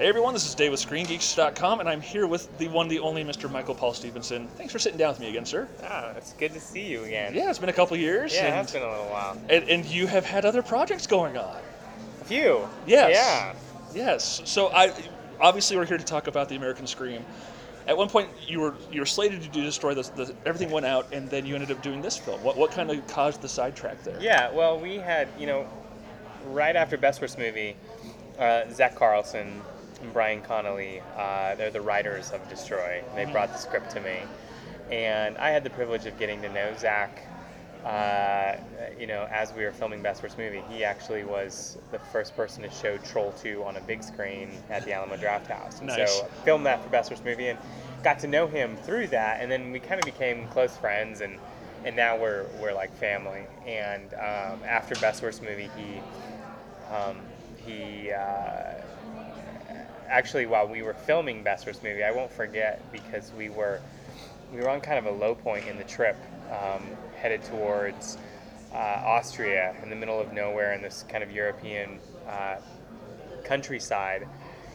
Hey everyone, this is Dave with ScreenGeeks.com, and I'm here with the one, the only Mr. Michael Paul Stephenson. Thanks for sitting down with me again, sir. Ah, it's good to see you again. Yeah, it's been a couple years. Yeah, and, has been a little while. and, and you have had other projects going on. A few. Yes. Yeah. Yes. So I obviously we're here to talk about the American Scream. At one point, you were you were slated to do destroy this. The, everything went out, and then you ended up doing this film. What what kind of caused the sidetrack there? Yeah. Well, we had you know, right after Best Worst Movie, uh, Zach Carlson and Brian Connolly, uh, they're the writers of Destroy. They brought the script to me, and I had the privilege of getting to know Zach. Uh, you know, as we were filming Best Worst Movie, he actually was the first person to show Troll 2 on a big screen at the Alamo Drafthouse. And Nice. so I filmed that for Best Worst Movie and got to know him through that, and then we kind of became close friends, and and now we're we're like family. And um, after Best Worst Movie, he um, he uh, actually while we were filming Best Worst Movie, I won't forget because we were we were on kind of a low point in the trip, um, headed towards uh, Austria in the middle of nowhere in this kind of European uh, countryside,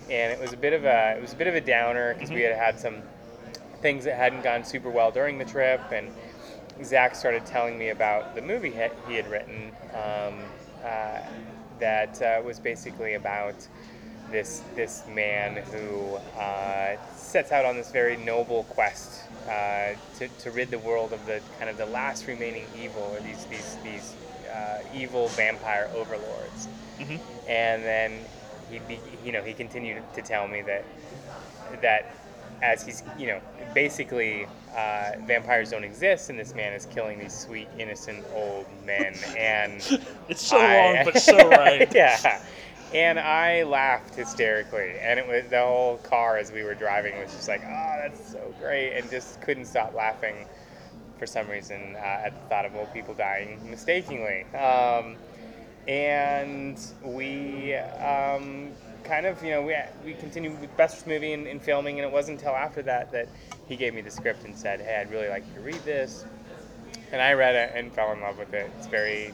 and it was a bit of a it was a bit of a downer because we had had some things that hadn't gone super well during the trip, and Zach started telling me about the movie he he had written um, uh, that uh, was basically about this this man who uh, sets out on this very noble quest uh, to, to rid the world of the kind of the last remaining evil, or these these these uh, evil vampire overlords. Mhm. And then he, be, you know, he continued to tell me that that as he's, you know, basically uh, vampires don't exist, and this man is killing these sweet, innocent old men, and It's so I- wrong, but so right. yeah. And I laughed hysterically, and it was the whole car as we were driving was just like, "Oh, that's so great," and just couldn't stop laughing for some reason uh, at the thought of old people dying mistakenly. Um, and we um, kind of, you know, we, we continued with Best movie in, in filming, and it wasn't until after that that he gave me the script and said, "Hey, I'd really like you to read this." And I read it and fell in love with it. It's very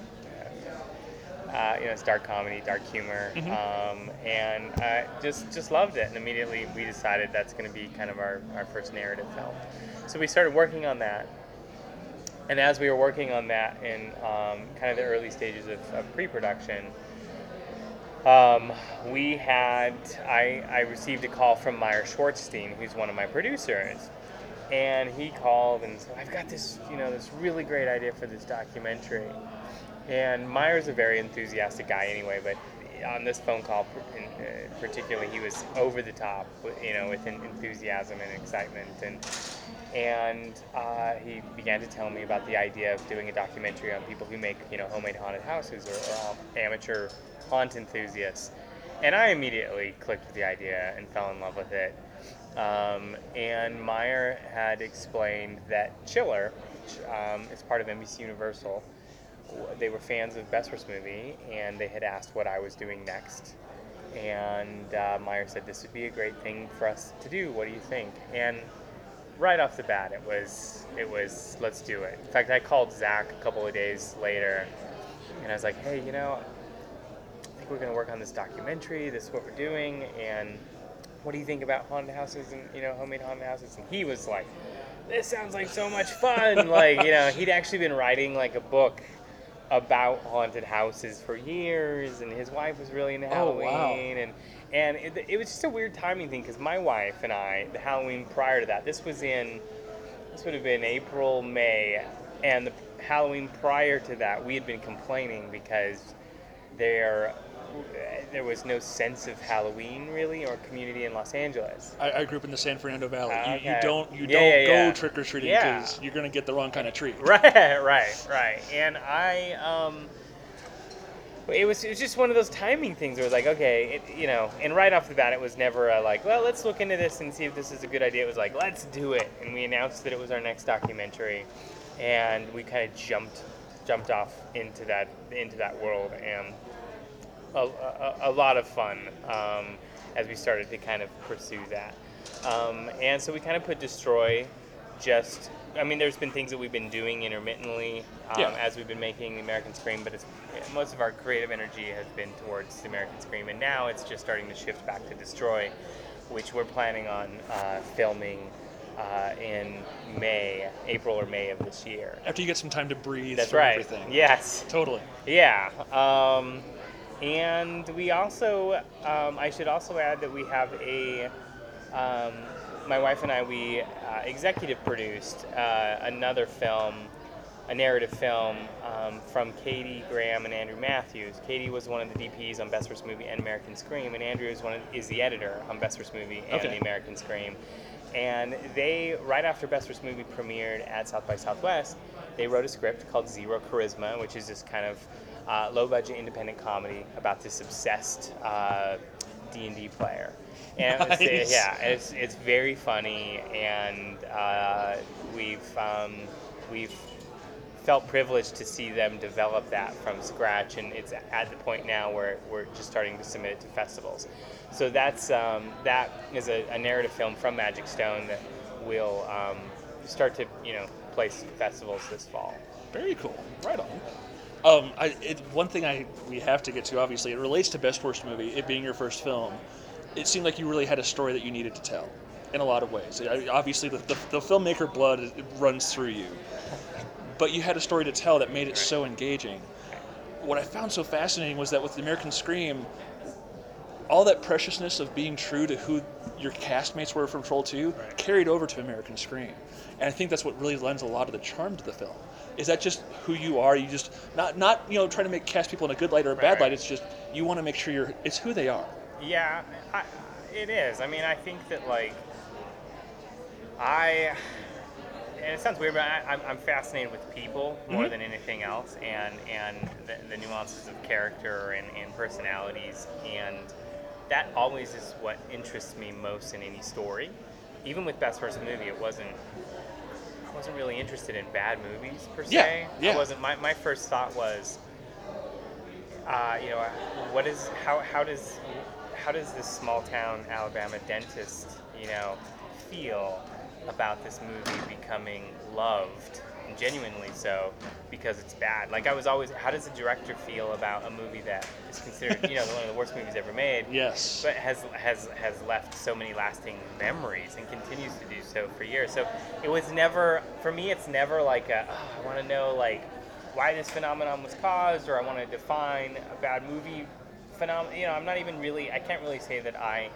uh, you know, it's dark comedy, dark humor, um, and uh, just just loved it. And immediately we decided that's going to be kind of our, our first narrative film. So we started working on that. And as we were working on that in um, kind of the early stages of, of pre-production, um, we had I, I received a call from Meyer Shwarzstein, who's one of my producers, and he called and said, "I've got this, you know, this really great idea for this documentary." And Meyer's a very enthusiastic guy anyway, but on this phone call uh, particularly, he was over the top, you know, with enthusiasm and excitement, and and uh, he began to tell me about the idea of doing a documentary on people who make, you know, homemade haunted houses or, or amateur haunt enthusiasts. And I immediately clicked with the idea and fell in love with it. Um, and Meyer had explained that Chiller, which um, is part of NBC Universal, they were fans of Best Worst Movie, and they had asked what I was doing next. And uh, Meyer said, "This would be a great thing for us to do. What do you think?" And right off the bat, it was it was let's do it. In fact, I called Zach a couple of days later, and I was like, "Hey, you know, I think we're going to work on this documentary. This is what we're doing, and what do you think about haunted houses and you know homemade haunted houses?" And he was like, "This sounds like so much fun!" like you know, he'd actually been writing like a book about haunted houses for years, and his wife was really into Oh, wow. Halloween, and and it, it was just a weird timing thing because my wife and I, the Halloween prior to that, this was in this would have been April, May, and the Halloween prior to that, we had been complaining because there there was no sense of Halloween really or community in Los Angeles. I, I grew up in the San Fernando Valley. You, you don't you Yeah, don't yeah, go yeah. trick or treating because you're gonna get the wrong kind of treat. Right, right, right. And I, um, it was, it was just one of those timing things where it was like, okay, it, you know, and right off the bat, it was never a like, well, let's look into this and see if this is a good idea. It was like, let's do it. And we announced that it was our next documentary, and we kind of jumped, jumped off into that, into that world, and a, a, a lot of fun um, as we started to kind of pursue that. Um, and so we kind of put Destroy just. I mean, there's been things that we've been doing intermittently um, Yeah. as we've been making the American Scream, but it's most of our creative energy has been towards the American Scream, and now it's just starting to shift back to Destroy, which we're planning on uh, filming uh, in May, April or May of this year. After you get some time to breathe That's right. everything. Yes. Totally. Yeah. Um, and we also, um, I should also add that we have a, um, my wife and I, we uh, executive produced uh, another film, a narrative film um, from Katie Graham and Andrew Matthews. Katie was one of the DPs on Best Worst Movie and American Scream, and Andrew is one of, is the editor on Best Worst Movie and Okay. the American Scream. And they, right after Best Worst Movie premiered at South by Southwest, they wrote a script called Zero Charisma, which is this kind of uh, low-budget independent comedy about this obsessed uh, D&D player. And it's, Nice. yeah, it's, it's very funny, and uh, we've um, we've felt privileged to see them develop that from scratch, and it's at the point now where we're just starting to submit it to festivals. So that's um, that is a, a narrative film from Magic Stone that will um, start to you know place festivals this fall. Very cool. Right on. Um, I, it, one thing I we have to get to, obviously, it relates to best worst movie. It being your first film, it seemed like you really had a story that you needed to tell, in a lot of ways. I, obviously, the, the, the filmmaker blood runs through you, but you had a story to tell that made it so engaging. What I found so fascinating was that with the American Scream, all that preciousness of being true to who your castmates were from Troll 2 carried over to American Scream. And I think that's what really lends a lot of the charm to the film. Is that just who you are? You just not not you know trying to make cast people in a good light or a bad Right. light. It's just you want to make sure you're it's who they are. Yeah, I, it is. I mean, I think that like I, and it sounds weird, but I, I'm, I'm fascinated with people more Mhm. than anything else, and and the, the nuances of character and, and personalities, and that always is what interests me most in any story. Even with Best Worst Movie, it wasn't. I wasn't really interested in bad movies per se. Yeah, yeah. I wasn't. My, my first thought was, uh, you know, what is how how does how does this small town Alabama dentist, you know, feel about this movie becoming loved and genuinely so because it's bad? Like I was always, how does the director feel about a movie that is considered, you know, one of the worst movies ever made? Yes. but has has has left so many lasting memories and continues to do so for years. So it was never for me. It's never like a, oh, I want to know like why this phenomenon was caused, or I want to define a bad movie phenomenon. You know, I'm not even really. I can't really say that I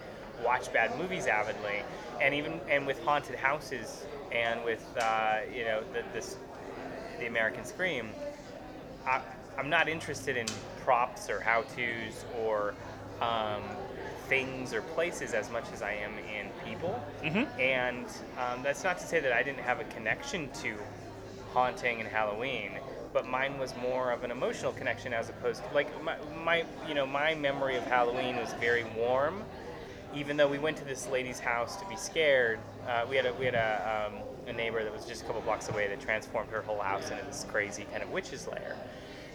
watch bad movies avidly, and even and with haunted houses and with uh, you know the, this the American Scream. I, I'm not interested in props or how tos or um, things or places as much as I am in people. Mhm. And um, that's not to say that I didn't have a connection to haunting and Halloween, but mine was more of an emotional connection as opposed to like my, my you know my memory of Halloween was very warm. Even though we went to this lady's house to be scared, uh, we had a we had a, um, a neighbor that was just a couple blocks away that transformed her whole house into this crazy kind of witch's lair.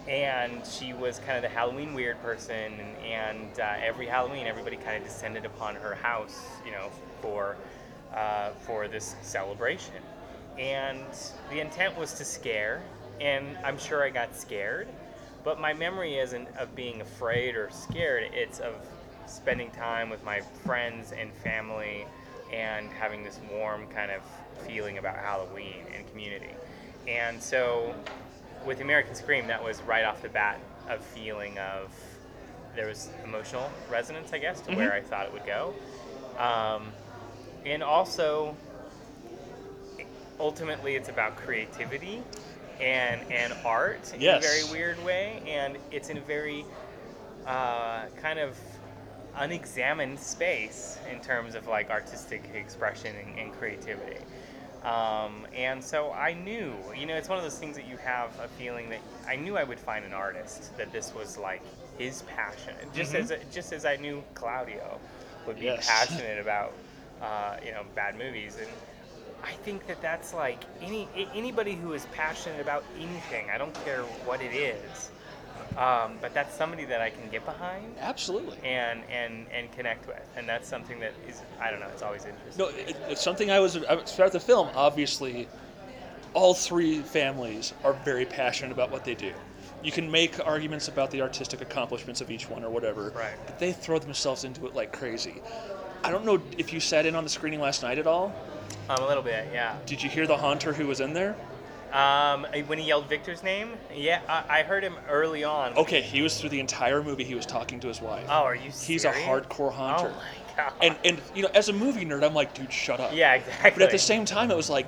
And she was kind of the Halloween weird person, and, and uh, every Halloween, everybody kind of descended upon her house, you know, for uh, for this celebration, and the intent was to scare, and I'm sure I got scared, but my memory isn't of being afraid or scared; it's of spending time with my friends and family, and having this warm kind of feeling about Halloween and community, and so with American Scream, that was right off the bat a feeling of there was emotional resonance, I guess, to where I thought it would go, um, and also ultimately it's about creativity and and art in a very weird way, and it's in a very uh, kind of unexamined space in terms of like artistic expression and, and creativity. Um, and so I knew, you know, it's one of those things that you have a feeling that I knew I would find an artist that this was like his passion, just Mhm. as just as I knew Claudio would be Yes. passionate about, uh, you know, bad movies. And I think that that's like any anybody who is passionate about anything. I don't care what it is. Um, but that's somebody that I can get behind Absolutely. and and and connect with, and that's something that is I don't know. It's always interesting. No, it, it's something I was throughout the film. Obviously, all three families are very passionate about what they do. You can make arguments about the artistic accomplishments of each one or whatever, Right. but they throw themselves into it like crazy. I don't know if you sat in on the screening last night at all. Um, a little bit, yeah. Did you hear the haunter who was in there? Um, when he yelled Victor's name, yeah, I, I heard him early on. Okay, he was through the entire movie. He was talking to his wife. Oh, are you? He's a hardcore haunter. Oh my god. And and you know, as a movie nerd, I'm like, dude, shut up. yeah, exactly. But at the same time, it was like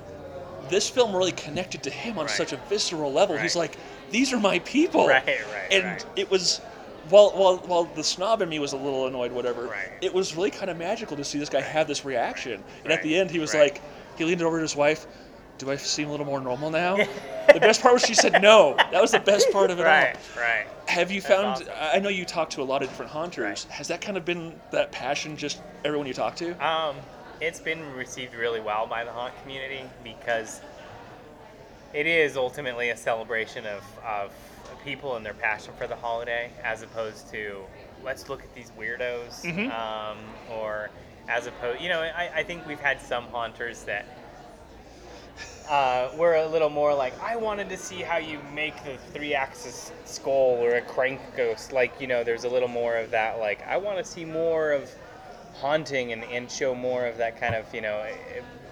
this film really connected to him on Right. such a visceral level. He's like, these are my people. Right, right, And right. it was. While, while, while the snob in me was a little annoyed, whatever, Right. it was really kind of magical to see this guy have this reaction. And at the end, he was right. like, he leaned over to his wife, Do I seem a little more normal now? the best part was she said no. That was the best part of it right, all. right. Right, Have you That's found? awesome. I know you talk to a lot of different haunters. Right. Has that kind of been that passion? Just everyone you talk to? Um, it's been received really well by the haunt community because it is ultimately a celebration of, of people and their passion for the holiday, as opposed to let's look at these weirdos, Mhm. um, or as opposed, you know, I, I think we've had some haunters that uh, were a little more like, I wanted to see how you make the three-axis skull or a crank ghost. Like, you know, there's a little more of that. Like, I want to see more of haunting and, and show more of that kind of, you know,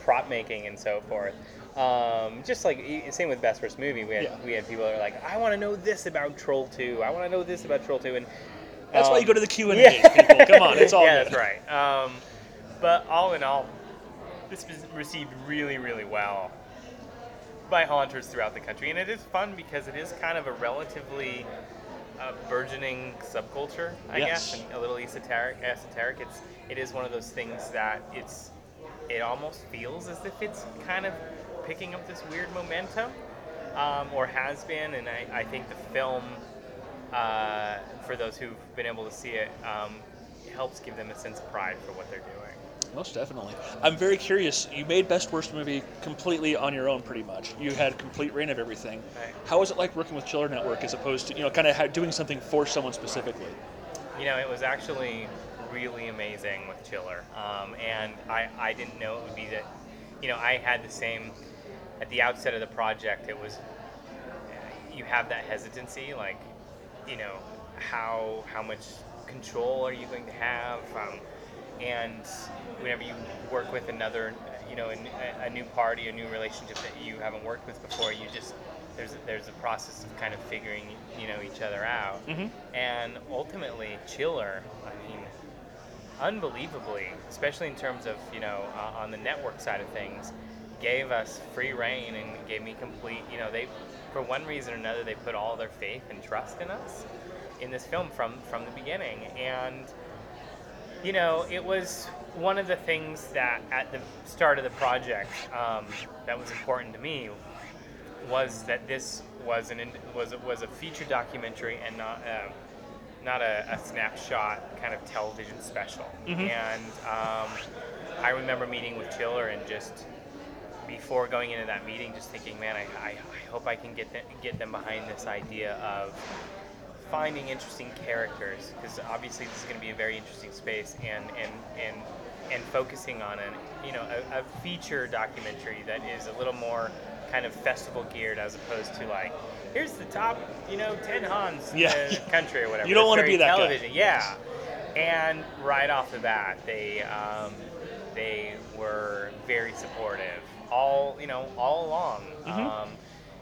prop making and so forth. Um, just like same with Best Worst Movie, we had Yeah. we had people that were like, I want to know this about Troll Two. I want to know this about Troll Two, and That's why um, you go to the Q and A, people. Come on, it's all yeah, good. that's right. Um, but all in all, this was received really, really well by haunters throughout the country, and it is fun because it is kind of a relatively uh, burgeoning subculture, I Yes. guess, and a little esoteric. Esoteric. It's it is one of those things that it's it almost feels as if it's kind of picking up this weird momentum, um, or has been, and I, I think the film, uh, for those who've been able to see it, um, helps give them a sense of pride for what they're doing. Most definitely. I'm very curious. You made Best Worst Movie completely on your own, pretty much. You had complete reign of everything. Right. How was it like working with Chiller Network as opposed to, you know, kind of doing something for someone specifically? You know, it was actually really amazing with Chiller, um, and I, I didn't know it would be that. You know, I had the same at the outset of the project. It was you have that hesitancy, like you know how how much control are you going to have, um, and whenever you work with another, you know, a, a new party, a new relationship that you haven't worked with before, you just there's there's a process of kind of figuring you know each other out, Mhm. and ultimately Chiller, I mean, unbelievably, especially in terms of you know uh, on the network side of things, gave us free reign and gave me complete. You know, they for one reason or another they put all their faith and trust in us in this film from from the beginning, and you know it was one of the things that at the start of the project um, that was important to me was that this was an was was a feature documentary and not uh, not a, a snapshot kind of television special. Mhm. And um, I remember meeting with Chiller and just before going into that meeting, just thinking, man, I, I, I hope I can get them, get them behind this idea of finding interesting characters because obviously this is going to be a very interesting space and and and and focusing on an you know a, a feature documentary that is a little more kind of festival geared as opposed to like here's the top you know 10 haunts in the country or whatever You don't wanna be that guy. television yeah and right off the bat they um, they were very supportive all you know all along Mhm. um,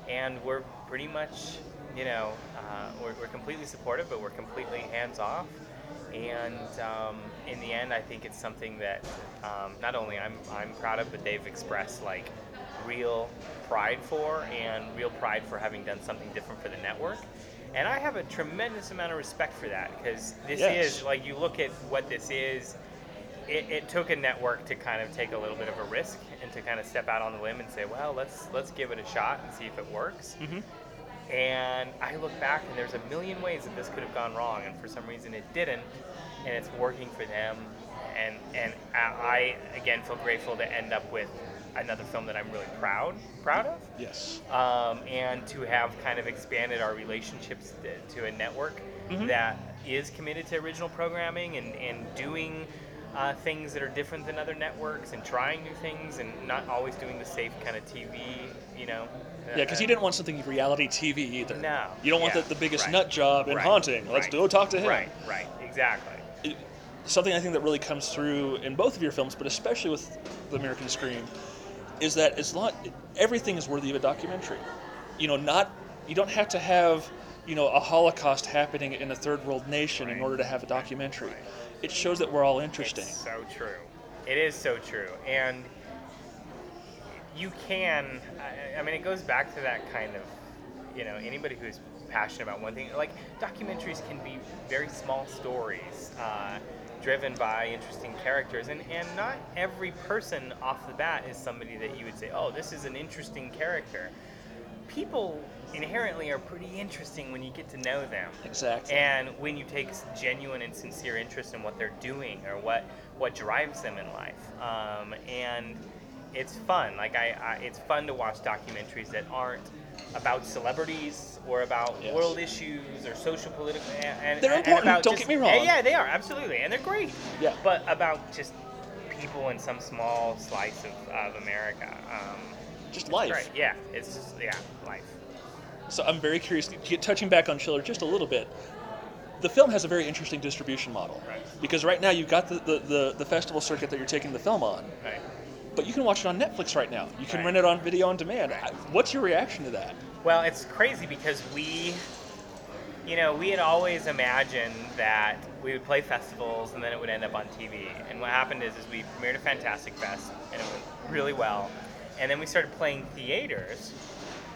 and we're pretty much you know uh, we're, we're completely supportive but we're completely hands off and um, in the end i think it's something that um, not only I'm, I'm proud of but they've expressed like real pride for and real pride for having done something different for the network and i have a tremendous amount of respect for that because this Yes. is like you look at what this is it, it took a network to kind of take a little bit of a risk and to kind of step out on the limb and say, well, let's let's give it a shot and see if it works. Mhm. And I look back and there's a million ways that this could have gone wrong, and for some reason it didn't, and it's working for them. And and I again feel grateful to end up with another film that I'm really proud proud of. Yes. Um, and to have kind of expanded our relationships to, to a network Mhm. that is committed to original programming and, and doing uh, things that are different than other networks and trying new things and not always doing the safe kind of TV, you know. Yeah, because you didn't want something reality TV either. No. You don't want Yeah, the, the biggest right. nut job in Right, haunting. Let's right, go talk to him. Right, right, exactly. It- something I think that really comes through in both of your films, but especially with the American Scream, is that it's not everything is worthy of a documentary. You know, not you don't have to have you know a Holocaust happening in a third world nation in order to have a documentary. It shows that we're all interesting. It's so true. It is so true. And you can, I, I mean, it goes back to that kind of, you know, anybody who's passionate about one thing, like documentaries can be very small stories. Uh, driven by interesting characters and, and not every person off the bat is somebody that you would say oh this is an interesting character people inherently are pretty interesting when you get to know them Exactly. and when you take genuine and sincere interest in what they're doing or what what drives them in life um, and it's fun like I, I it's fun to watch documentaries that aren't about celebrities or about Yes. world issues or social political and, and, They're and important, about don't just- get me wrong. yeah, they are absolutely and they're great Yeah. but about just people in some small slice of, of america um, Just life. right yeah it's just yeah life So I'm very curious. Get touching back on Chiller just a little bit. The film has a very interesting distribution model Right. because right now you've got the, the, the, the festival circuit that you're taking the film on, right but you can watch it on Netflix right now. You can Right. rent it on video on demand. Right. What's your reaction to that? Well, it's crazy because we, you know, we had always imagined that we would play festivals and then it would end up on TV. And what happened is, is we premiered a Fantastic Fest and it went really well. And then we started playing theaters.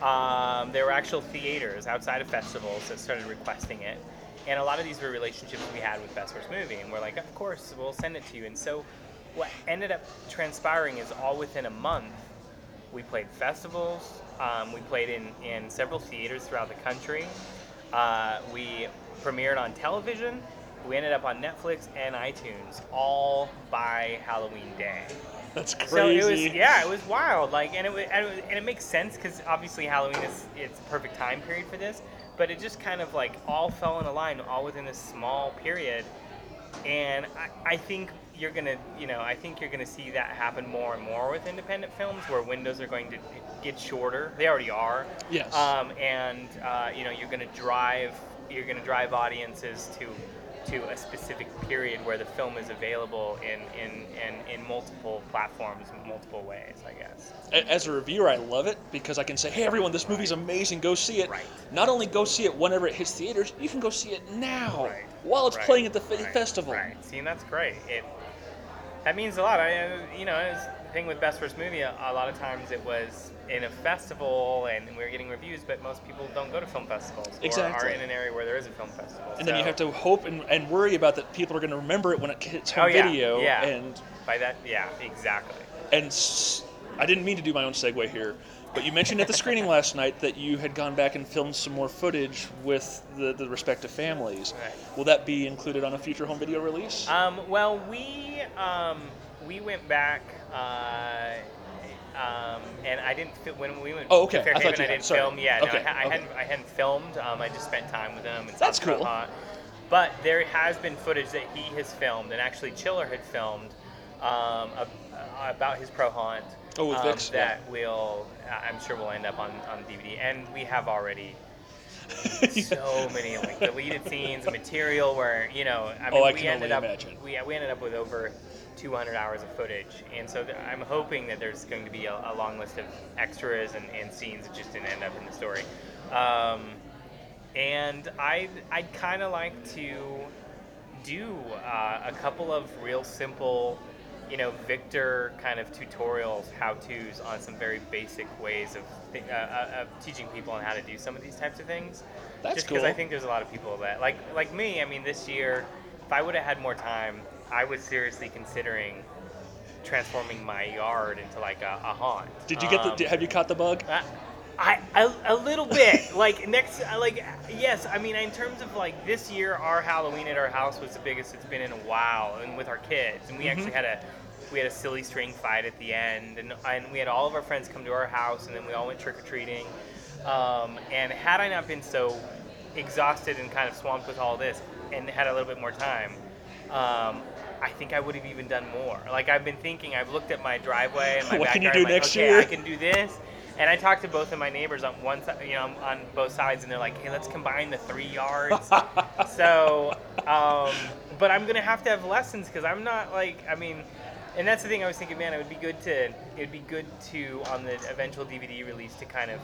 Um, there were actual theaters outside of festivals that started requesting it. And a lot of these were relationships we had with Best Worst Movie. And we're like, of course, we'll send it to you. And so what ended up transpiring is all within a month, we played festivals. Um, we played in, in several theaters throughout the country. Uh, we premiered on television. We ended up on Netflix and iTunes all by Halloween Day. That's crazy. So it was yeah, it was wild. Like, and it was, and it, was, and it makes sense because obviously Halloween is it's the perfect time period for this. But it just kind of like all fell in a line, all within this small period. And I, I think you're gonna, you know, I think you're gonna see that happen more and more with independent films, where windows are going to get shorter. They already are. Yes. Um, and uh, you know, you're gonna drive, you're gonna drive audiences to to a specific period where the film is available in in, in, in multiple platforms, multiple ways, I guess. As a reviewer, I love it because I can say, "Hey, everyone, this movie's amazing. Go see it." Right. Not only go see it whenever it hits theaters, you can go see it now Right. while it's Right. playing at the Right. festival. Right. See, and that's great. It that means a lot. I, uh, you know, it's the thing with Best Worst Movie. A, a lot of times it was in a festival and we were getting reviews, but most people don't go to film festivals or Exactly. are in an area where there is a film festival. And then you have to hope and, and worry about that people are going to remember it when it hits home Oh, yeah. video. Yeah. And by that, yeah, exactly. and s- I didn't mean to do my own segue here, but you mentioned at the screening last night that you had gone back and filmed some more footage with the, the respective families. Right. Will that be included on a future home video release? Um, well, we um, we went back, uh, um, and I didn't fi- when we went Oh, okay. to I you I, didn't Sorry. film. Yeah, no, I, ha- I okay. hadn't I hadn't filmed. Um, I just spent time with him. And That's cool. But there has been footage that he has filmed, and actually Chiller had filmed um, ab- about his pro haunt. Oh, with um, Vix? Yeah. That will, I'm sure, will end up on, on DVD, and we have already so many like deleted scenes, material where you know, I mean, Oh, I we can ended only up imagine. we we ended up with over 200 hours of footage, and so th- I'm hoping that there's going to be a, a long list of extras and, and scenes that just didn't end up in the story. Um, and I I'd kind of like to do uh, a couple of real simple, you know, Victor kind of tutorials, how tos on some very basic ways of, th- uh, uh, of teaching people on how to do some of these types of things. That's Just because I think there's a lot of people that like like me. I mean, this year, if I would have had more time, I was seriously considering transforming my yard into like a, a haunt. Did you get the? Um, have you caught the bug? I, I a, a little bit like next like yes I mean in terms of like this year our Halloween at our house was the biggest it's been in a while and with our kids and we Mhm. actually had a we had a silly string fight at the end, and, and we had all of our friends come to our house, and then we all went trick or treating. Um, and had I not been so exhausted and kind of swamped with all this, and had a little bit more time, um, I think I would have even done more. Like I've been thinking, I've looked at my driveway and my What can you do I'm like, next okay, year?" I can do this. And I talked to both of my neighbors on one side, you know, on both sides, and they're like, "Hey, let's combine the three yards." so, um, but I'm gonna have to have lessons because I'm not like, I mean, and that's the thing I was thinking, man, it would be good to, it'd be good to on the eventual DVD release to kind of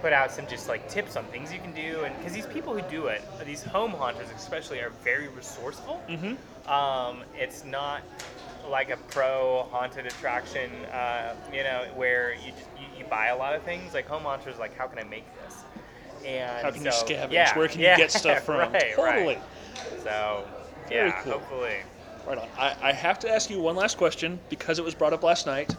put out some just like tips on things you can do, and because these people who do it, these home haunters especially, are very resourceful. Mm-hmm. Um, it's not like a pro haunted attraction, uh, you know, where you, just, you you buy a lot of things. Like home haunters, like how can I make this? And How can you scavenge? Yeah, Where can yeah, you get stuff from? right, totally. Right. So Very yeah, cool. hopefully. Right on. I, I have to ask you one last question because it was brought up last night.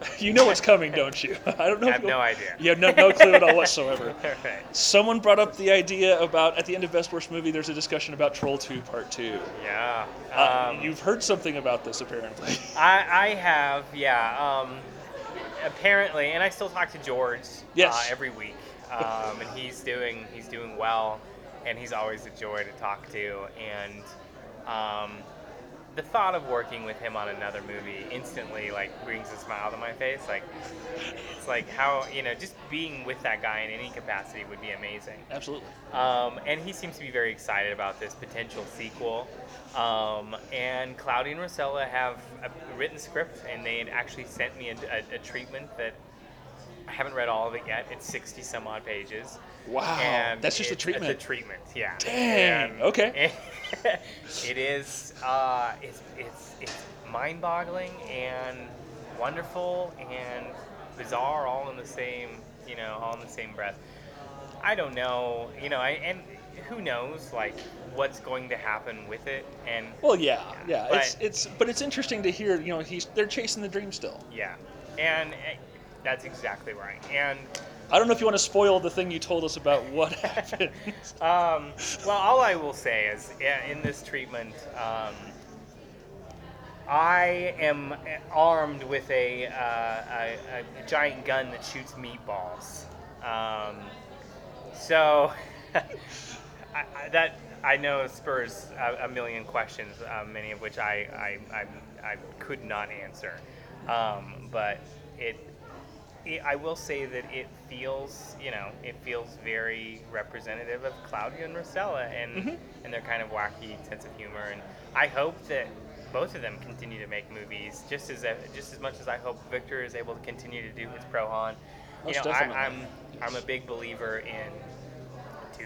You know what's coming, don't you? I don't know. I have no idea. You have no, no clue at all whatsoever. right. Someone brought up the idea about at the end of Best Worst Movie, there's a discussion about Troll 2 Part 2. Yeah. Uh, Um, you've heard something about this apparently. I, I have, yeah. Um, apparently, and I still talk to George Yes. uh, every week, um, and he's doing he's doing well, and he's always a joy to talk to. And um, the thought of working with him on another movie instantly like brings a smile to my face. Like it's like how you know just being with that guy in any capacity would be amazing. Absolutely. Um, and he seems to be very excited about this potential sequel. Um, and Claudio and Rossella have a written script, and they had actually sent me a, a, a treatment that I haven't read all of it yet. It's 60 some odd pages. Wow. And That's just a treatment. It's a treatment, yeah. Dang, And- okay. it is. Uh, it's it's it's mind-boggling and wonderful and bizarre, all in the same. You know, all in the same breath. I don't know. You know, I, and who knows, like what's going to happen with it, and Well, yeah, yeah. But- it's it's but it's interesting to hear. You know, he's they're chasing the dream still. yeah, and eh, that's exactly right. And I don't know if you want to spoil the thing you told us about what happened. Um, well, all I will say is, in this treatment, um, I am armed with a, uh, a, a giant gun that shoots meatballs. Um, so I, I, that I know spurs a, a million questions, uh, many of which I, I, I, I could not answer. Um, but it it, I will say that it feels, you know, it feels very representative of Claudio and Rossella and Mhm. and their kind of wacky sense of humor. And I hope that both of them continue to make movies just as just as much as I hope Victor is able to continue to do his pro haunt. You Most know, I, definitely. I'm I'm a big believer in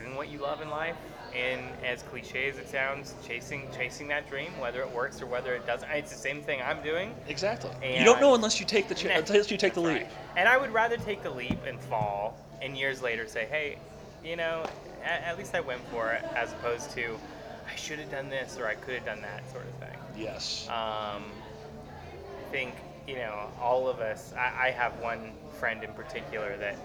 doing what you love in life, and as cliche as it sounds, chasing chasing that dream, whether it works or whether it doesn't. It's the same thing I'm doing. exactly. you don't know unless you take the ch- unless you take the leap. right. And I would rather take the leap and fall, and years later say, hey, you know, at, at least I went for it, as opposed to I should have done this or I could have done that sort of thing. Yes. Um, I think you know all of us. I, I have one friend in particular that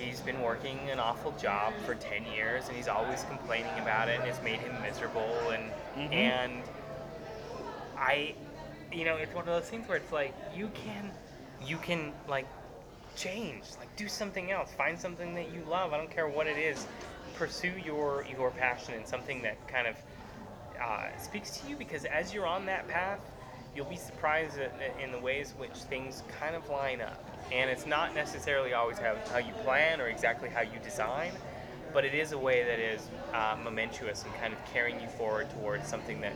he's been working an awful job for 10 years and he's always complaining about it and it's made him miserable and Mhm. and I you know it's one of those things where it's like you can you can like change like do something else find something that you love I don't care what it is pursue your your passion and something that kind of uh, speaks to you because as you're on that path, you'll be surprised in the ways which things kind of line up. And it's not necessarily always how, how you plan or exactly how you design, but it is a way that is uh, momentous and kind of carrying you forward towards something that,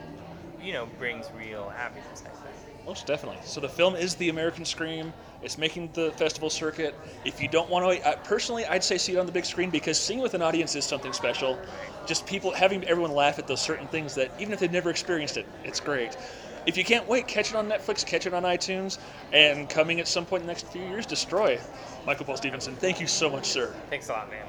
you know, brings real happiness, I think. Most definitely. So the film is The American Scream. It's making the festival circuit. If you don't want to, I, personally, I'd say see it on the big screen because seeing with an audience is something special. Just people having everyone laugh at those certain things that even if they've never experienced it, it's great. If you can't wait, catch it on Netflix, catch it on iTunes, and coming at some point in the next few years, destroy. Michael Paul Stephenson, thank you so much, sir. Thanks a lot, man.